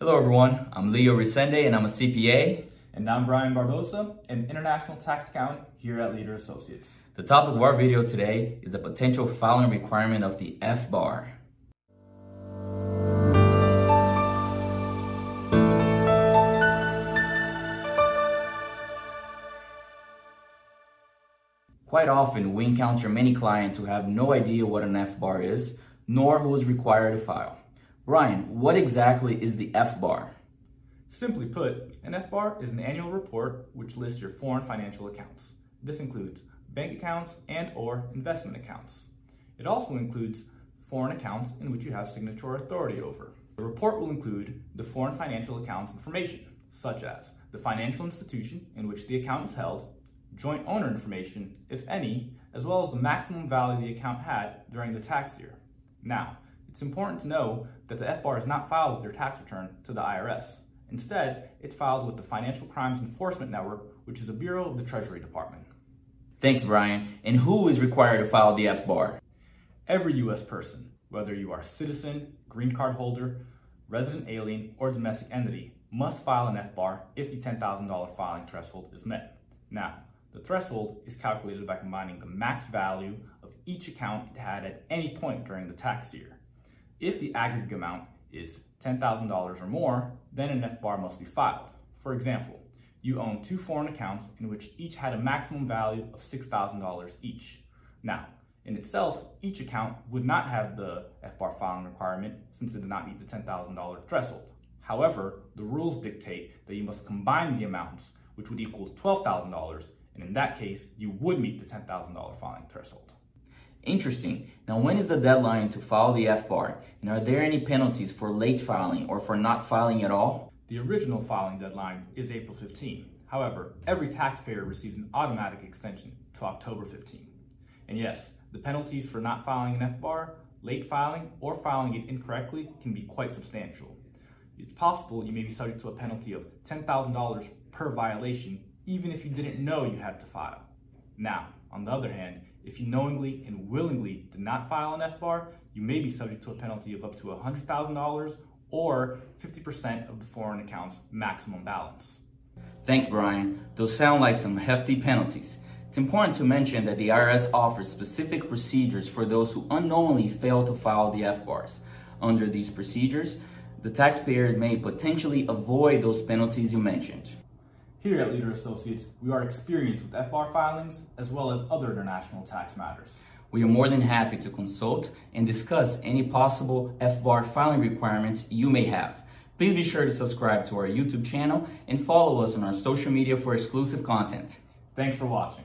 Hello everyone, I'm Leo Resende and I'm a CPA. And I'm Brian Barbosa, an international tax accountant here at Leader Associates. The topic of our video today is the potential filing requirement of the FBAR. Quite often, we encounter many clients who have no idea what an FBAR is, nor who is required to file. Brian, what exactly is the FBAR? Simply put, an FBAR is an annual report which lists your foreign financial accounts. This includes bank accounts and or investment accounts. It also includes foreign accounts in which you have signature authority over. The report will include the foreign financial accounts information, such as the financial institution in which the account is held, joint owner information, if any, as well as the maximum value the account had during the tax year. Now, it's important to know that the FBAR is not filed with your tax return to the IRS. Instead, it's filed with the Financial Crimes Enforcement Network, which is a bureau of the Treasury Department. Thanks, Brian. And who is required to file the FBAR? Every U.S. person, whether you are a citizen, green card holder, resident alien, or domestic entity, must file an FBAR if the $10,000 filing threshold is met. Now, the threshold is calculated by combining the max value of each account it had at any point during the tax year. If the aggregate amount is $10,000 or more, then an FBAR must be filed. For example, you own two foreign accounts in which each had a maximum value of $6,000 each. Now, in itself, each account would not have the FBAR filing requirement since it did not meet the $10,000 threshold. However, the rules dictate that you must combine the amounts, which would equal $12,000 and in that case, you would meet the $10,000 filing threshold. Interesting. Now, when is the deadline to file the FBAR? And are there any penalties for late filing or for not filing at all? The original filing deadline is April 15. However, every taxpayer receives an automatic extension to October 15. And yes, the penalties for not filing an FBAR, late filing, or filing it incorrectly can be quite substantial. It's possible you may be subject to a penalty of $10,000 per violation even if you didn't know you had to file. Now, on the other hand, if you knowingly and willingly did not file an FBAR, you may be subject to a penalty of up to $100,000 or 50% of the foreign account's maximum balance. Thanks, Brian. Those sound like some hefty penalties. It's important to mention that the IRS offers specific procedures for those who unknowingly fail to file the FBARs. Under these procedures, the taxpayer may potentially avoid those penalties you mentioned. Here at Leader Associates, we are experienced with FBAR filings as well as other international tax matters. We are more than happy to consult and discuss any possible FBAR filing requirements you may have. Please be sure to subscribe to our YouTube channel and follow us on our social media for exclusive content. Thanks for watching.